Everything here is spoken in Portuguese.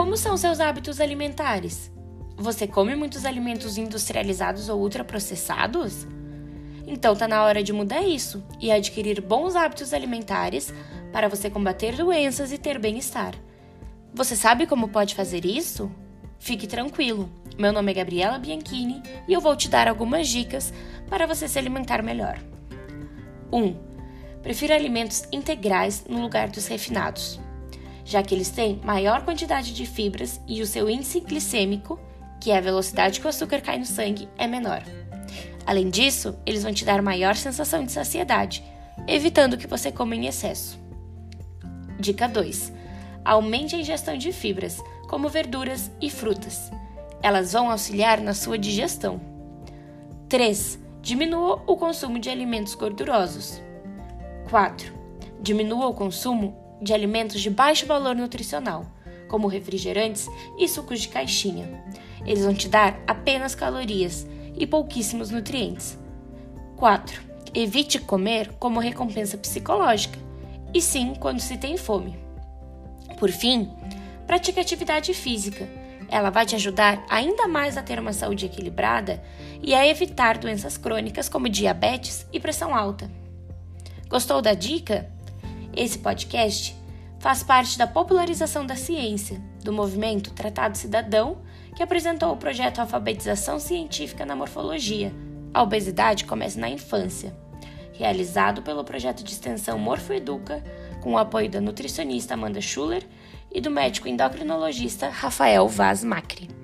Como são seus hábitos alimentares? Você come muitos alimentos industrializados ou ultraprocessados? Então tá na hora de mudar isso e adquirir bons hábitos alimentares para você combater doenças e ter bem-estar. Você sabe como pode fazer isso? Fique tranquilo. Meu nome é Gabriela Bianchini e eu vou te dar algumas dicas para você se alimentar melhor. 1. Um, prefira alimentos integrais no lugar dos refinados, já que eles têm maior quantidade de fibras e o seu índice glicêmico, que é a velocidade que o açúcar cai no sangue, é menor. Além disso, eles vão te dar maior sensação de saciedade, evitando que você coma em excesso. Dica 2. Aumente a ingestão de fibras, como verduras e frutas. Elas vão auxiliar na sua digestão. 3. Diminua o consumo de alimentos gordurosos. 4. Diminua o consumo de alimentos de baixo valor nutricional, como refrigerantes e sucos de caixinha. Eles vão te dar apenas calorias e pouquíssimos nutrientes. 4. Evite comer como recompensa psicológica, e sim quando se tem fome. Por fim, pratique atividade física. Ela vai te ajudar ainda mais a ter uma saúde equilibrada e a evitar doenças crônicas como diabetes e pressão alta. Gostou da dica? Esse podcast faz parte da popularização da ciência, do movimento Tratado Cidadão, que apresentou o projeto Alfabetização Científica na Morfologia. A obesidade começa na infância, realizado pelo projeto de extensão Morfoeduca, com o apoio da nutricionista Amanda Schuller e do médico endocrinologista Rafael Vaz Macri.